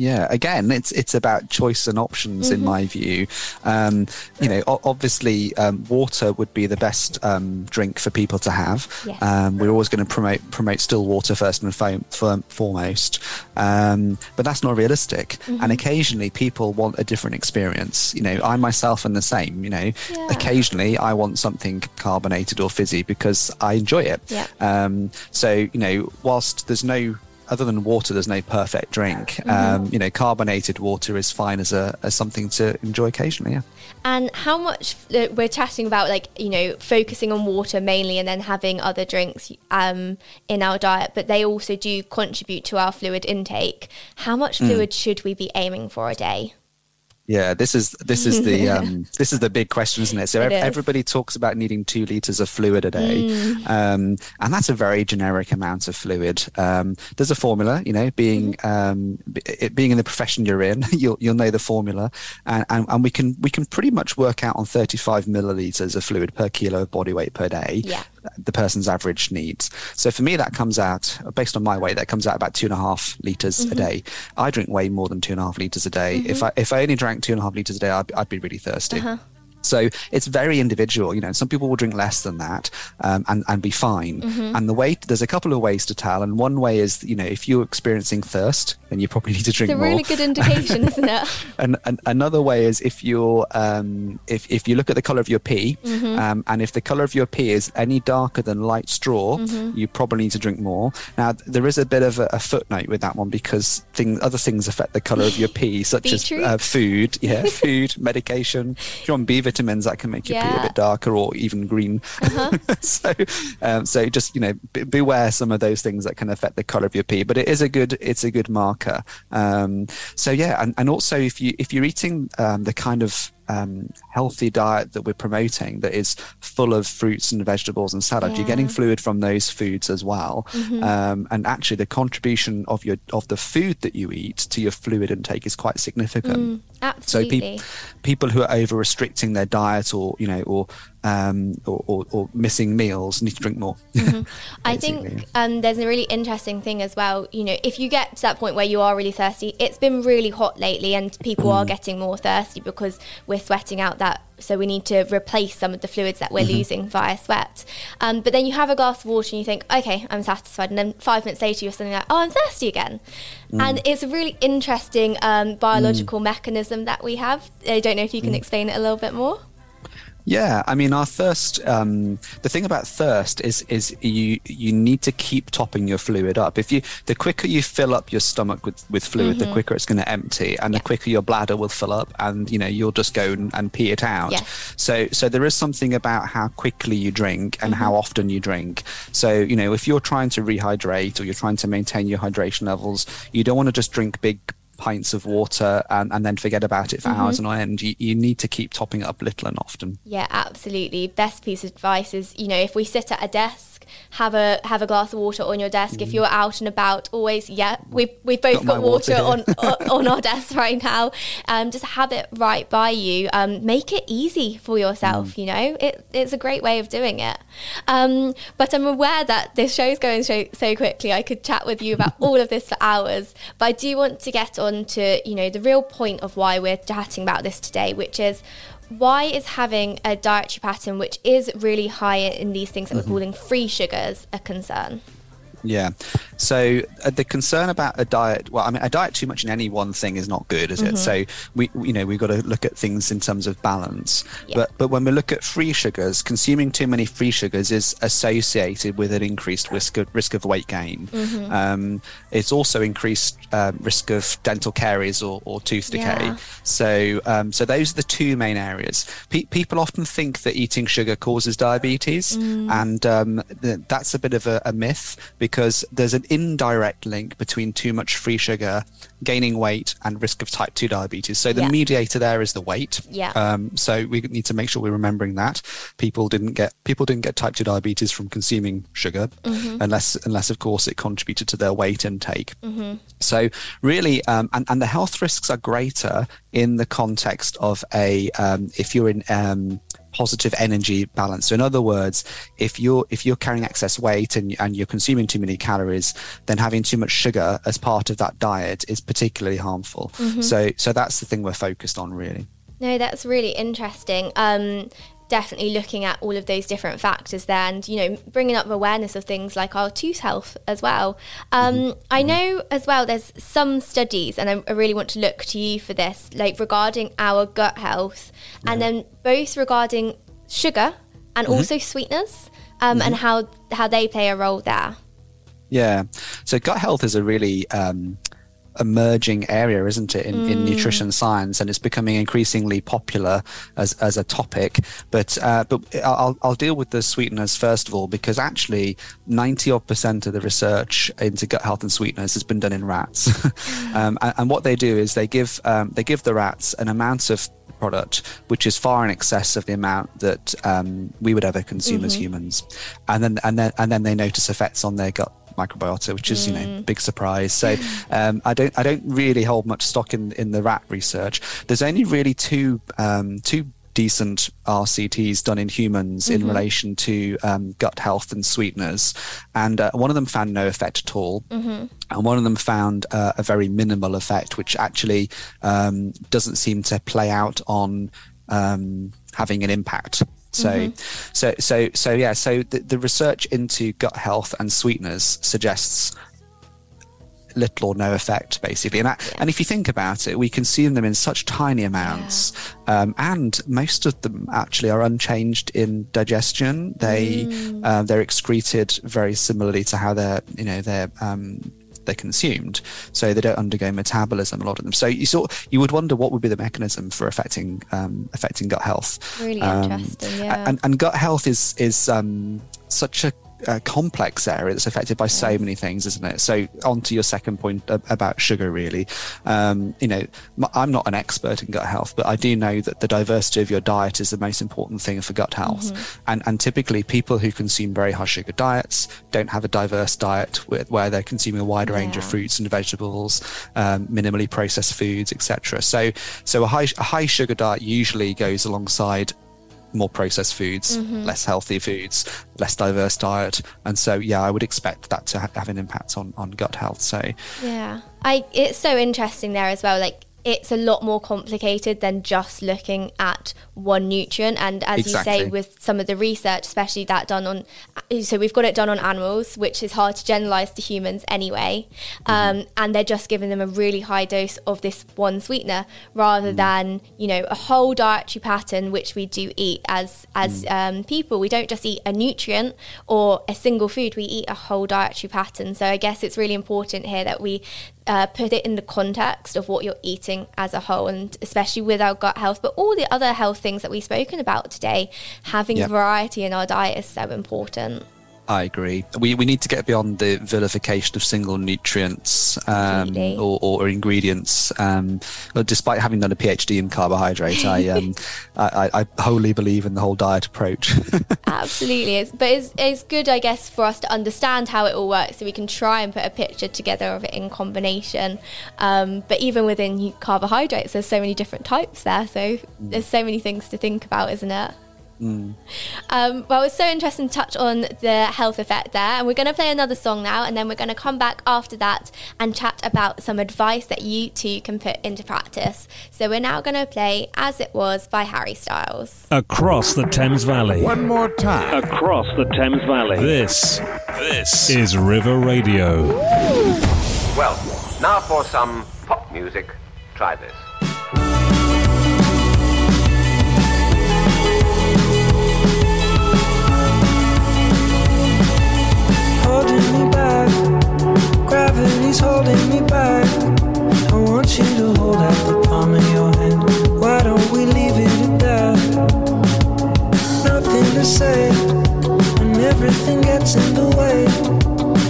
Yeah, again, it's it's about choice and options in my view. Um, you know, o- obviously, um, water would be the best um, drink for people to have. Yes. Um, we're always going to promote promote still water first and fo- fo- foremost, um, but that's not realistic. And occasionally, people want a different experience. You know, I myself am the same. You know, Yeah. occasionally I want something carbonated or fizzy because I enjoy it. Yeah. Um, so you know, whilst there's no other than water, there's no perfect drink. Um, you know, carbonated water is fine as a as something to enjoy occasionally. Yeah. And how much uh, we're chatting about, like, you know, focusing on water mainly and then having other drinks um, in our diet, but they also do contribute to our fluid intake. How much fluid should we be aiming for a day? Yeah, this is this is the um, this is the big question, isn't it? So It ev- is. everybody talks about needing two liters of fluid a day, um, and that's a very generic amount of fluid. Um, there's a formula, you know, being um, b- it, being in the profession you're in, you'll you'll know the formula, and, and and we can we can pretty much work out on 35 milliliters of fluid per kilo of body weight per day. Yeah. The person's average needs. So for me, that comes out based on my weight. That comes out about two and a half liters a mm-hmm. day. I drink way more than two and a half liters a day. If mm-hmm. I if I only drank two and a half liters a day, I'd, I'd be really thirsty. Uh-huh. So it's very individual. You know, some people will drink less than that um, and and be fine. Mm-hmm. And the way there's a couple of ways to tell. And one way is you know if you're experiencing thirst, then you probably need to drink It's a more. really good indication, isn't it? and, and another way is if you're um, if, if you look at the color of your pee Mm-hmm. um, and if the color of your pee is any darker than light straw Mm-hmm. you probably need to drink more now there is a bit of a, a footnote with that one because things other things affect the color of your pee such as uh, food yeah food medication if you're on b vitamins that can make your pee a bit darker or even green. So um, so just you know be, beware some of those things that can affect the color of your pee but it is a good it's a good marker. Um, so yeah and, and also if you if you're eating um, the kind of um, healthy diet that we're promoting that is full of fruits and vegetables and salad you're getting fluid from those foods as well. Um, and actually the contribution of your of the food that you eat to your fluid intake is quite significant. So Absolutely. people people who are over restricting their diet or you know or um or, or, or missing meals need to drink more I think um, there's a really interesting thing as well. You know, if you get to that point where you are really thirsty, it's been really hot lately, and people Mm. are getting more thirsty because we're sweating out that. So we need to replace some of the fluids that we're Mm-hmm. losing via sweat. Um, but then you have a glass of water and you think, okay, I'm satisfied. And then five minutes later, you're suddenly like, oh, I'm thirsty again. Mm. And it's a really interesting um, biological mechanism that we have. I don't know if you Mm. can explain it a little bit more. Yeah, I mean, our thirst. Um, the thing about thirst is is you you need to keep topping your fluid up. If you the quicker you fill up your stomach with with fluid, the quicker it's going to empty, and the quicker your bladder will fill up, and you know you'll just go and, and pee it out. Yes. So so there is something about how quickly you drink and how often you drink. So you know if you're trying to rehydrate or you're trying to maintain your hydration levels, you don't want to just drink big pints of water and, and then forget about it for hours mm-hmm. on end. You, you need to keep topping it up little and often. Yeah, absolutely. Best piece of advice is, you know, if we sit at a desk, have a have a glass of water on your desk. If you're out and about, always, yeah, we we've both Mm. Got got water, water on on on our desk right now. Um, just have it right by you. Um, make it easy for yourself. Mm. You know, it, it's a great way of doing it. Um, but I'm aware that this show's going so so quickly. I could chat with you about all of this for hours. But I do want to get on to you know the real point of why we're chatting about this today, which is why is having a dietary pattern which is really high in these things that Mm-hmm. we're calling free sugars a concern? Yeah. So uh, the concern about a diet, well, I mean, a diet too much in any one thing is not good, is it? So we, you know, we've got to look at things in terms of balance. Yeah. But but when we look at free sugars, consuming too many free sugars is associated with an increased risk of risk of weight gain. Um, it's also increased um, risk of dental caries or, or tooth decay. Yeah. So um, so those are the two main areas. Pe- people often think that eating sugar causes diabetes, and um, th- that's a bit of a, a myth because there's an indirect link between too much free sugar, gaining weight, and risk of type two diabetes. So the Yeah. mediator there is the weight. Yeah. Um, so we need to make sure we're remembering that people didn't get people didn't get type two diabetes from consuming sugar, unless unless of course it contributed to their weight intake. So really, um, and and the health risks are greater in the context of a um, if you're in um, positive energy balance. So in other words, if you're if you're carrying excess weight and and you're consuming too many calories, then having too much sugar as part of that diet is particularly harmful. So so that's the thing we're focused on really. No, that's really interesting. Um, definitely looking at all of those different factors there and, you know, bringing up awareness of things like our tooth health as well. Um, Mm-hmm. I know as well there's some studies, and I, I really want to look to you for this, like regarding our gut health and then both regarding sugar and Mm-hmm. also sweeteners um, and how, how they play a role there. Yeah. So gut health is a really um, emerging area, isn't it, in, in nutrition science, and it's becoming increasingly popular as, as a topic. But uh, but I'll, I'll deal with the sweeteners first of all, because actually ninety odd percent of the research into gut health and sweeteners has been done in rats. um, and, and what they do is they give um, they give the rats an amount of product which is far in excess of the amount that um, we would ever consume as humans. And then and then and then they notice effects on their gut microbiota which is you know big surprise. So um, i don't i don't really hold much stock in in the rat research. There's only really two um, two decent RCTs done in humans in relation to um, gut health and sweeteners, and uh, one of them found no effect at all, and one of them found uh, a very minimal effect, which actually um, doesn't seem to play out on um, having an impact. So, so, so, so, yeah. So the, the research into gut health and sweeteners suggests little or no effect, basically. And, that, and if you think about it, we consume them in such tiny amounts, um, and most of them actually are unchanged in digestion. They uh, they're excreted very similarly to how they're you know they're um, they're consumed, so they don't undergo metabolism. A lot of them. So you sort you would wonder what would be the mechanism for affecting um, affecting gut health. Really Um, interesting, yeah. And, and gut health is is um, such a, a complex area that's affected by so many things, isn't it? So on to your second point about sugar, really. Um, you know, I'm not an expert in gut health, but I do know that the diversity of your diet is the most important thing for gut health. And and typically, people who consume very high sugar diets don't have a diverse diet with, where they're consuming a wide range of fruits and vegetables, um, minimally processed foods, etc. So so a high a high sugar diet usually goes alongside more processed foods, Mm-hmm. less healthy foods, less diverse diet, and so yeah, I would expect that to ha- have an impact on on gut health. So Yeah, I it's so interesting there as well. Like it's a lot more complicated than just looking at one nutrient. And as you say, with some of the research, especially that done on, so we've got it done on animals, which is hard to generalize to humans anyway. Um, and they're just giving them a really high dose of this one sweetener rather than you know a whole dietary pattern, which we do eat as as um, people. We don't just eat a nutrient or a single food; we eat a whole dietary pattern. So I guess it's really important here that we uh, put it in the context of what you're eating as a whole, and especially with our gut health, but all the other health things that we've spoken about today, having Yep. variety in our diet is so important. I agree. We, we need to get beyond the vilification of single nutrients um, or, or ingredients. Um, despite having done a PhD in carbohydrate, I, um, I, I I wholly believe in the whole diet approach. Absolutely, it's, but it's, it's good, I guess, for us to understand how it all works, so we can try and put a picture together of it in combination. Um, but even within carbohydrates, there's so many different types there, so there's so many things to think about, isn't it? Um, well, it's so interesting to touch on the health effect there, and we're going to play another song now, and then we're going to come back after that and chat about some advice that you too can put into practice. So we're now going to play "As It Was" by Harry Styles. Across the Thames Valley. One more time. Across the Thames Valley. This, this is River Radio. Well, now for some pop music. Try this. Gravity's holding me back. I want you to hold out the palm of your hand. Why don't we leave it at that? Nothing to say, and everything gets in the way.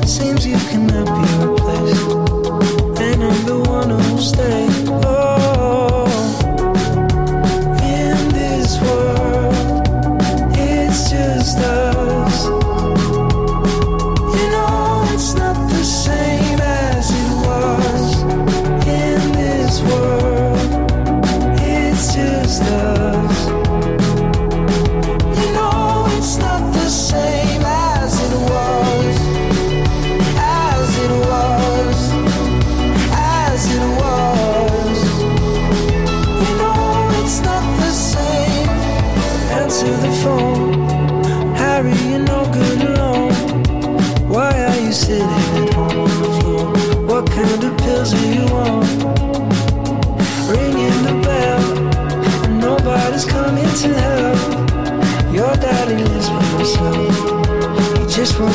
Seems you cannot be replaced, and I'm the one who'll stay.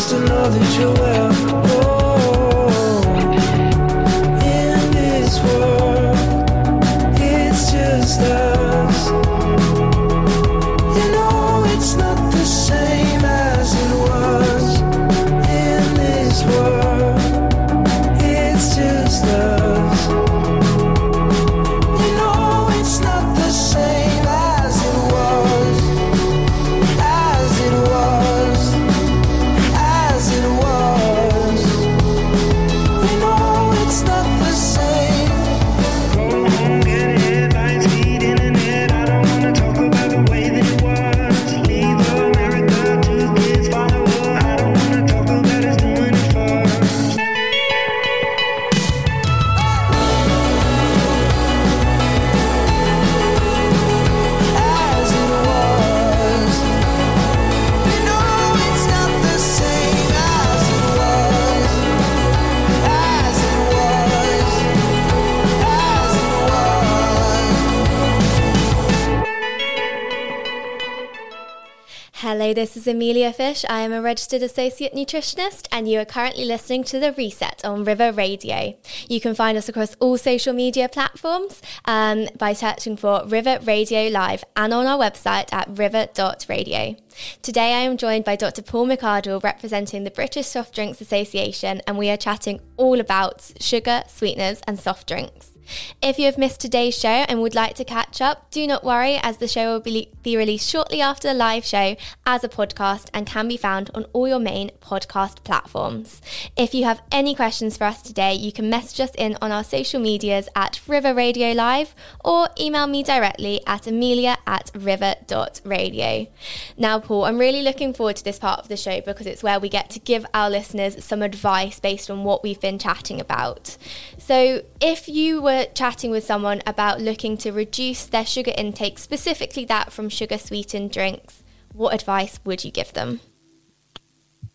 Just to know that you're well. This is Emilia Fish. I am a registered associate nutritionist, and you are currently listening to The Reset on River Radio. You can find us across all social media platforms um, by searching for River Radio Live and on our website at river.radio. Today, I am joined by Dr. Paul McArdle, representing the British Soft Drinks Association, and we are chatting all about sugar, sweeteners, and soft drinks. If you have missed today's show and would like to catch up, do not worry, as the show will be, be released shortly after the live show as a podcast and can be found on all your main podcast platforms. If you have any questions for us today, you can message us in on our social medias at River Radio Live or email me directly at emilia at river.radio. Now, Paul, I'm really looking forward to this part of the show because it's where we get to give our listeners some advice based on what we've been chatting about. So, if you were chatting with someone about looking to reduce their sugar intake, specifically that from sugar sweetened drinks, what advice would you give them?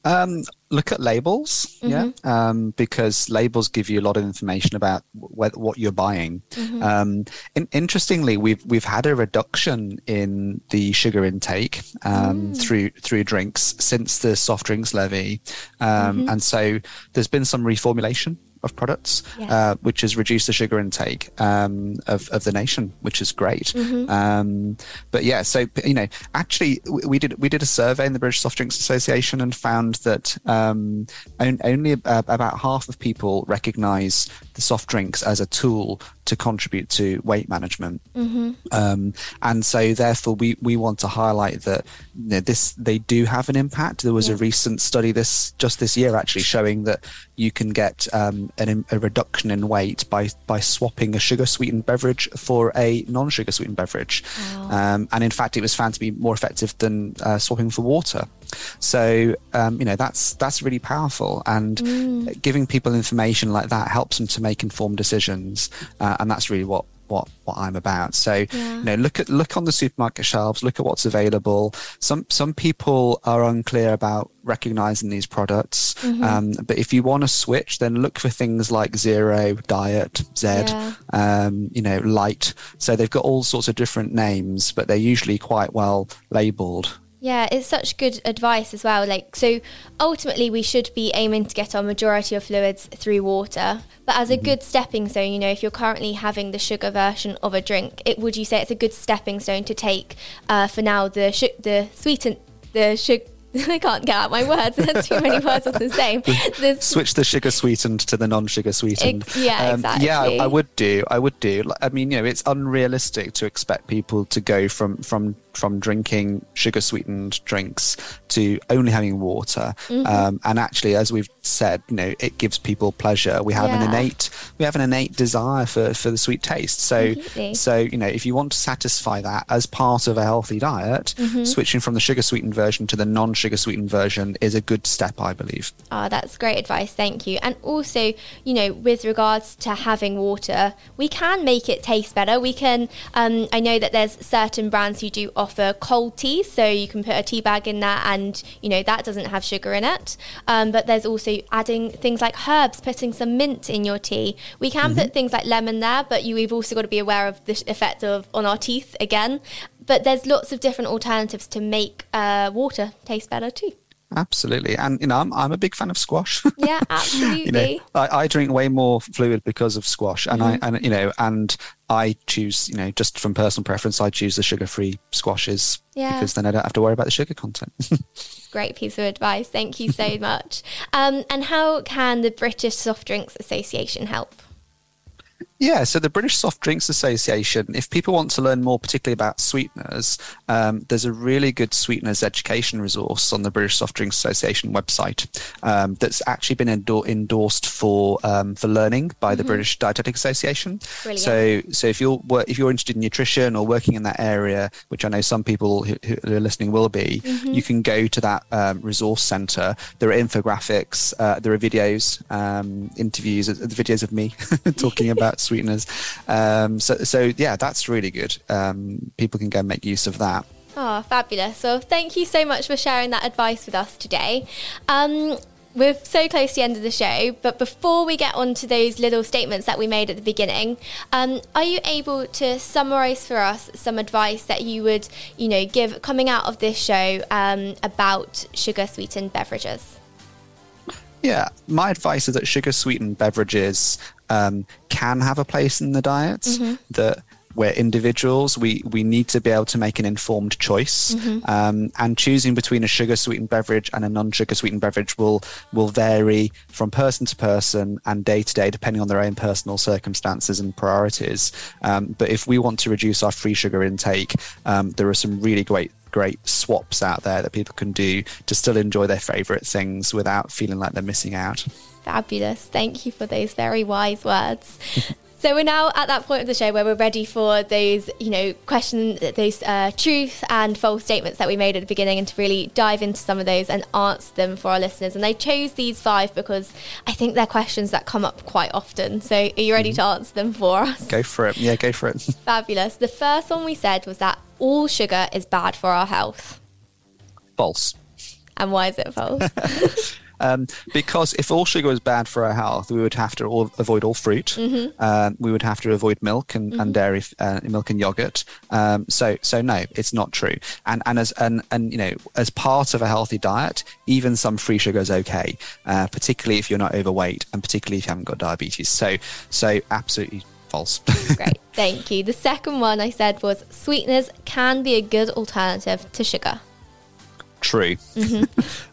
Um, look at labels, yeah, um, because labels give you a lot of information about wh- what you're buying. Um, in- interestingly, we've we've had a reduction in the sugar intake um, through through drinks since the soft drinks levy, um, and so there's been some reformulation of products, Yes. uh, which has reduced the sugar intake um, of, of the nation, which is great. Um, but yeah, so you know, actually, we we did we did a survey in the British Soft Drinks Association and found that um, on, only ab- about half of people recognise the soft drinks as a tool to contribute to weight management. Um, and so, therefore, we, we want to highlight that you know, this they do have an impact. There was a recent study this just this year actually showing that you can get um, an, a reduction in weight by by swapping a sugar sweetened beverage for a non sugar sweetened beverage. Um, and in fact, it was found to be more effective than uh, swapping for water. So um, you know that's that's really powerful, and giving people information like that helps them to make informed decisions, uh, and that's really what what what I'm about. So you know, look at look on the supermarket shelves, look at what's available. Some some people are unclear about recognizing these products, um, but if you want to switch, then look for things like Zero, Diet, Z, Yeah. um, you know, Light. So they've got all sorts of different names, but they're usually quite well labeled. Yeah, it's such good advice as well. Like, so ultimately, we should be aiming to get our majority of fluids through water. But as a good stepping stone, you know, if you're currently having the sugar version of a drink, it would you say it's a good stepping stone to take uh, for now the su- the sweeten the sugar. I can't get out my words. There's too many words of the same. Switch the sugar sweetened to the non-sugar sweetened. Ex- yeah, Yeah, I, exactly. I would do. I would do. I mean, you know, it's unrealistic to expect people to go from from from drinking sugar sweetened drinks to only having water. Mm-hmm. Um, and actually, as we've said, you know, it gives people pleasure. We have an innate we have an innate desire for for the sweet taste. So Completely. so you know, if you want to satisfy that as part of a healthy diet, Mm-hmm. switching from the sugar sweetened version to the non sugar sweetened version is a good step, I believe. Oh, that's great advice. Thank you. And also, you know, with regards to having water, we can make it taste better. We can, um, I know that there's certain brands who do offer cold tea, so you can put a tea bag in that and, you know, that doesn't have sugar in it. Um, but there's also adding things like herbs, putting some mint in your tea. We can put things like lemon there, but you, we've also got to be aware of the effect of on our teeth again. But there's lots of different alternatives to make uh, water taste better too. Absolutely, and you know, I'm I'm a big fan of squash. Yeah, absolutely. you know, I, I drink way more fluid because of squash, and I and you know, and I choose, you know, just from personal preference, I choose the sugar-free squashes Yeah. because then I don't have to worry about the sugar content. Great piece of advice. Thank you so much. Um, and how can the British Soft Drinks Association help? Yeah, so the British Soft Drinks Association, if people want to learn more, particularly about sweeteners, um, there's a really good sweeteners education resource on the British Soft Drinks Association website um, that's actually been endor- endorsed for um, for learning by the British Dietetic Association. Brilliant. So, so if you're if you're interested in nutrition or working in that area, which I know some people who, who are listening will be, you can go to that um, resource centre. There are infographics, uh, there are videos, um, interviews, uh, the videos of me talking about sweeteners. Um, so, so yeah, that's really good. Um, people can go and make use of that. Oh, fabulous. Well, thank you so much for sharing that advice with us today. Um, we're so close to the end of the show, but before we get on to those little statements that we made at the beginning, um, are you able to summarise for us some advice that you would, you know, give coming out of this show um, about sugar sweetened beverages? Yeah, my advice is that sugar sweetened beverages um, can have a place in the diet. That we're individuals, we we need to be able to make an informed choice. Um, and choosing between a sugar sweetened beverage and a non sugar sweetened beverage will will vary from person to person and day to day, depending on their own personal circumstances and priorities. Um, but if we want to reduce our free sugar intake, um, there are some really great great swaps out there that people can do to still enjoy their favorite things without feeling like they're missing out. Fabulous. Thank you for those very wise words. So we're now at that point of the show where we're ready for those, you know, questions, those uh, truth and false statements that we made at the beginning, and to really dive into some of those and answer them for our listeners. And I chose these five because I think they're questions that come up quite often. So are you ready to answer them for us? Go for it. Yeah, go for it. Fabulous. The first one we said was that all sugar is bad for our health. False. And why is it false? Um, because if all sugar was bad for our health, we would have to all, avoid all fruit. Um, we would have to avoid milk and, and dairy, uh, milk and yogurt. Um, so, so no, it's not true. And and as and and you know, as part of a healthy diet, even some free sugar is okay, uh, particularly if you're not overweight and particularly if you haven't got diabetes. So, so absolutely false. Great. Thank you. The second one I said was sweeteners can be a good alternative to sugar. True.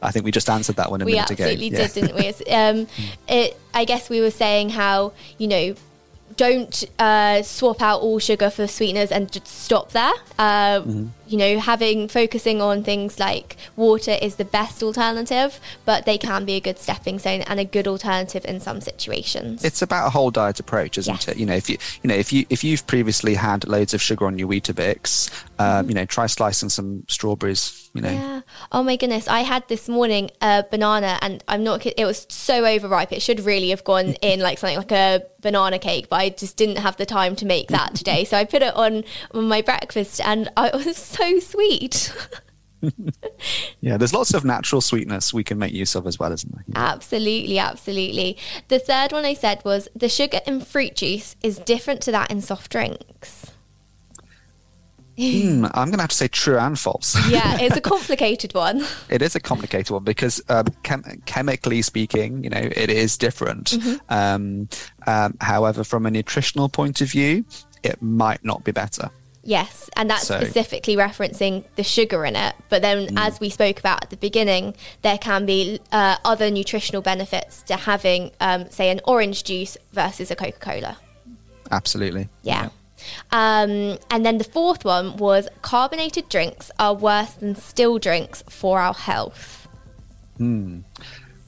I think we just answered that one a we minute ago. absolutely Yeah. did, didn't we? Um, it, I guess we were saying how you know don't uh, swap out all sugar for sweeteners and just stop there. Uh, Mm-hmm. You know, having focusing on things like water is the best alternative, but they can be a good stepping stone and a good alternative in some situations. It's about a whole diet approach, isn't Yes. it? You know, if you you know if you if you've previously had loads of sugar on your Weetabix, um, you know, try slicing some strawberries. You know. Yeah. Oh my goodness. I had this morning a banana and I'm not it was so overripe. It should really have gone in like something like a banana cake, but I just didn't have the time to make that today. So I put it on, on my breakfast and I, was so sweet. yeah. There's lots of natural sweetness we can make use of as well, isn't there? absolutely, absolutely. The third one I said was the sugar in fruit juice is different to that in soft drinks. Hmm, I'm going to have to say true and false. Yeah, it's a complicated one. it is a complicated one because um, chem- chemically speaking, you know, it is different. Um, um, however, from a nutritional point of view, it might not be better. Yes, and that's So- specifically referencing the sugar in it. But then, as we spoke about at the beginning, there can be uh, other nutritional benefits to having, um, say, an orange juice versus a Coca Cola. Absolutely. Yeah. Um, and then the fourth one was carbonated drinks are worse than still drinks for our health. Hmm.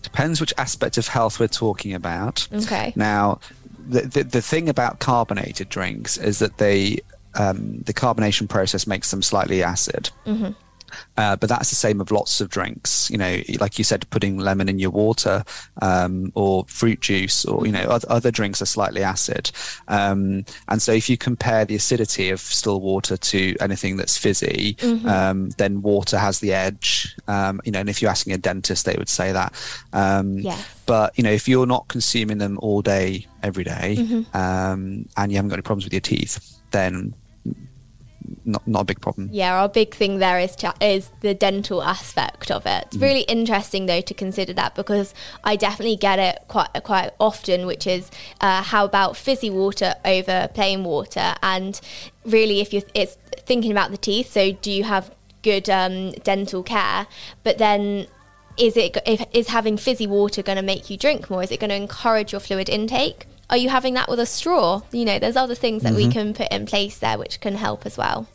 Depends which aspect of health we're talking about. Okay. Now, the, the, the thing about carbonated drinks is that they um, the carbonation process makes them slightly acid. Uh, but that's the same of lots of drinks. You know, like you said, putting lemon in your water um, or fruit juice, or you know, other, other drinks are slightly acid. Um, and so, if you compare the acidity of still water to anything that's fizzy, um, then water has the edge. Um, you know, and if you're asking a dentist, they would say that. Um, Yes. But you know, if you're not consuming them all day, every day, um, and you haven't got any problems with your teeth, then not not a big problem. Yeah, our big thing there is to, is the dental aspect of it. It's really interesting though to consider that because I definitely get it quite quite often, which is uh, how about fizzy water over plain water, and really if you're it's thinking about the teeth. So do you have good um, dental care? But then. Is it if, is having fizzy water going to make you drink more? Is it going to encourage your fluid intake? Are you having that with a straw? You know, there's other things that we can put in place there which can help as well.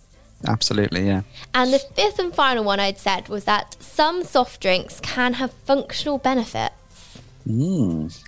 Absolutely, yeah. And the fifth and final one I'd said was that some soft drinks can have functional benefits.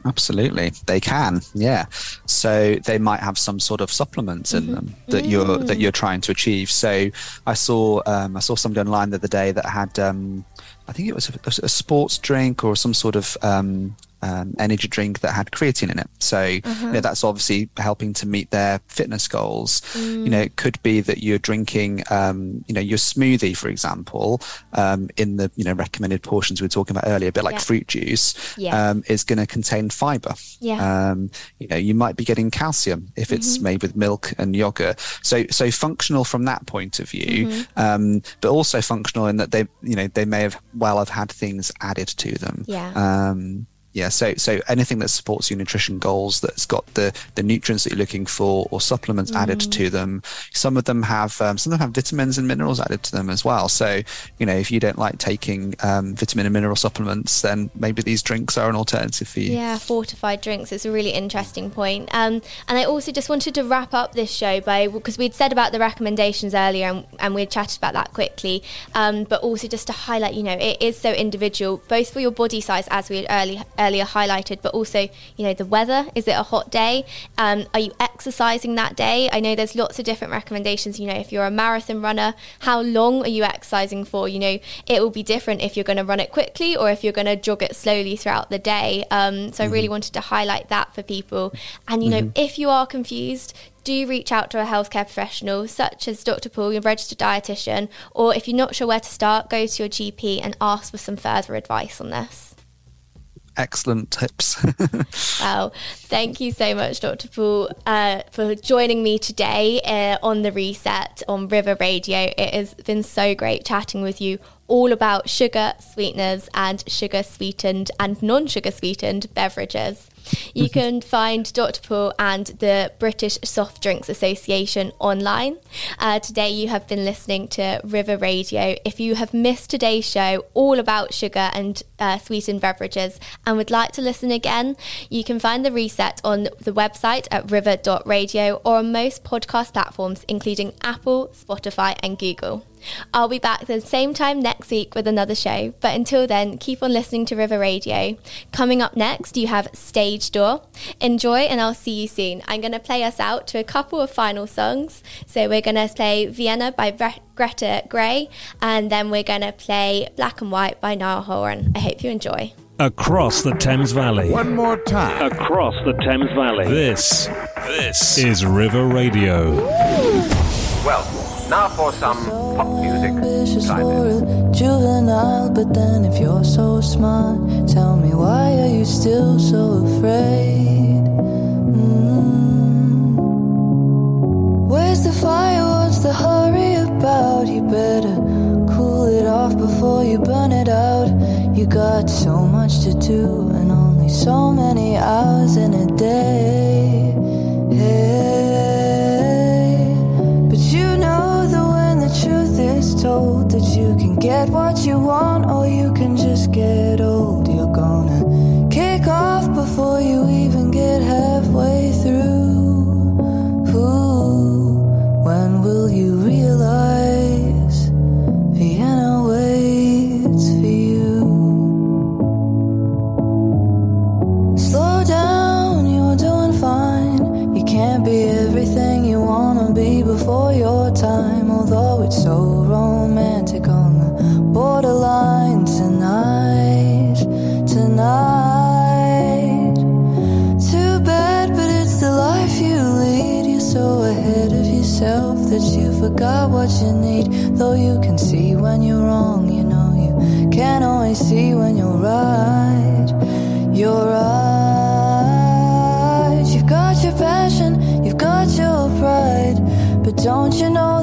Absolutely, they can. Yeah, so they might have some sort of supplements in them that you're that you're trying to achieve. So I saw um, I saw somebody online the other day that had um, I think it was a, a sports drink or some sort of um, um, energy drink that had creatine in it. So you know, that's obviously helping to meet their fitness goals. You know, it could be that you're drinking, um, you know, your smoothie, for example, um, in the you know recommended portions we were talking about earlier, a bit like Yeah. fruit juice, Yes. um, is going to contain fiber. Yeah. Um, you know, you might be getting calcium if it's made with milk and yogurt. So, so functional from that point of view, um, but also functional in that they, you know, they may have well have had things added to them. Yeah. Yeah. So, so anything that supports your nutrition goals, that's got the the nutrients that you're looking for, or supplements added to them. Some of them have, um, some of them have vitamins and minerals added to them as well. So, you know, if you don't like taking um, vitamin and mineral supplements, then maybe these drinks are an alternative for you. Yeah, fortified drinks. It's a really interesting point. Um, and I also just wanted to wrap up this show by because we'd said about the recommendations earlier and, and we'd chatted about that quickly. Um, but also just to highlight, you know, it is so individual, both for your body size, as we had early, earlier highlighted, but also, you know, the weather. Is it a hot day? Um, are you exercising that day? I know there's lots of different recommendations. You know, if you're a marathon runner, how long are you exercising for? You know, it will be different if you're going to run it quickly or if you're going to jog it slowly throughout the day. Um, so I really wanted to highlight that for people. And, you know, if you are confused, do reach out to a healthcare professional such as Dr. Paul, your registered dietitian, or if you're not sure where to start, go to your GP and ask for some further advice on this. Excellent tips. Wow. Thank you so much, Dr. Paul, uh, for joining me today uh, on the reset on River Radio. It has been so great chatting with you all about sugar sweeteners and sugar sweetened and non sugar sweetened beverages. You can find Dr. Paul and the British Soft Drinks Association online. Uh, today, you have been listening to River Radio. If you have missed today's show, all about sugar and uh, sweetened beverages, and would like to listen again, you can find the reset on the website at river.radio or on most podcast platforms, including Apple, Spotify, and Google. I'll be back the same time next week with another show, but until then, keep on listening to River Radio. Coming up next, you have Stage Door. Enjoy, and I'll see you soon. I'm going to play us out to a couple of final songs. So we're going to play Vienna by Bre- Greta Gray, and then we're going to play Black and White by Niall Horan. I hope you enjoy. Across the Thames Valley. One more time. Across the Thames Valley. This, this is River Radio. Well, now for some pop music. for a juvenile, but then if you're so smart, tell me why are you still so afraid? Mm. Where's the fire? What's the hurry about? You better cool it off before you burn it out. You got so much to do and only so many hours in a day. Get what you want or you can just get old, you're gonna kick off before you what you need. Though you can see when you're wrong, you know you can't always see when you're right. You're right. You've got your passion, you've got your pride. But don't you know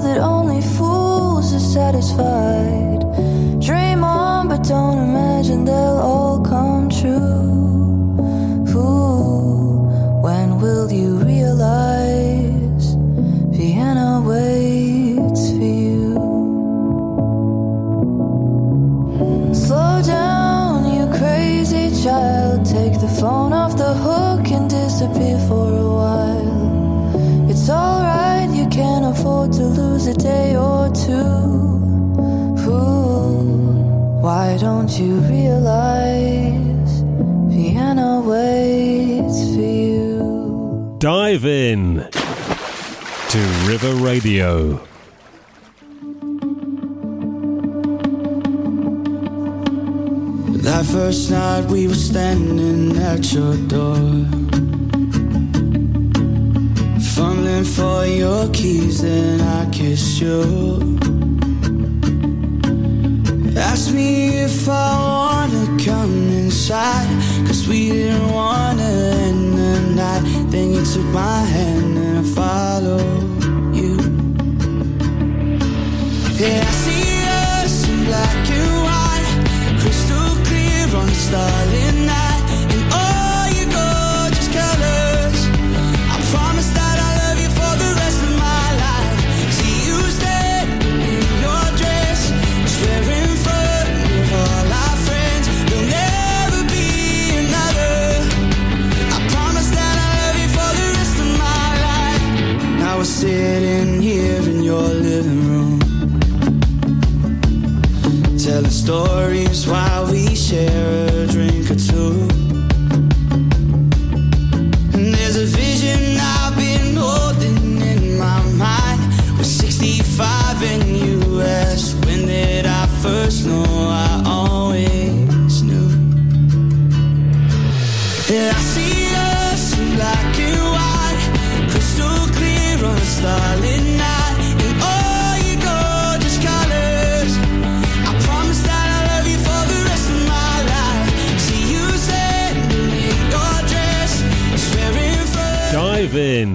Why don't you realize Vienna waits for you? Dive in to River Radio. That first night we were standing at your door, fumbling for your keys, and I kissed you. Ask me if I wanna come inside. Cause we didn't wanna end the night. Then you took my hand and I followed you. Yeah, sitting here in your living room, telling stories while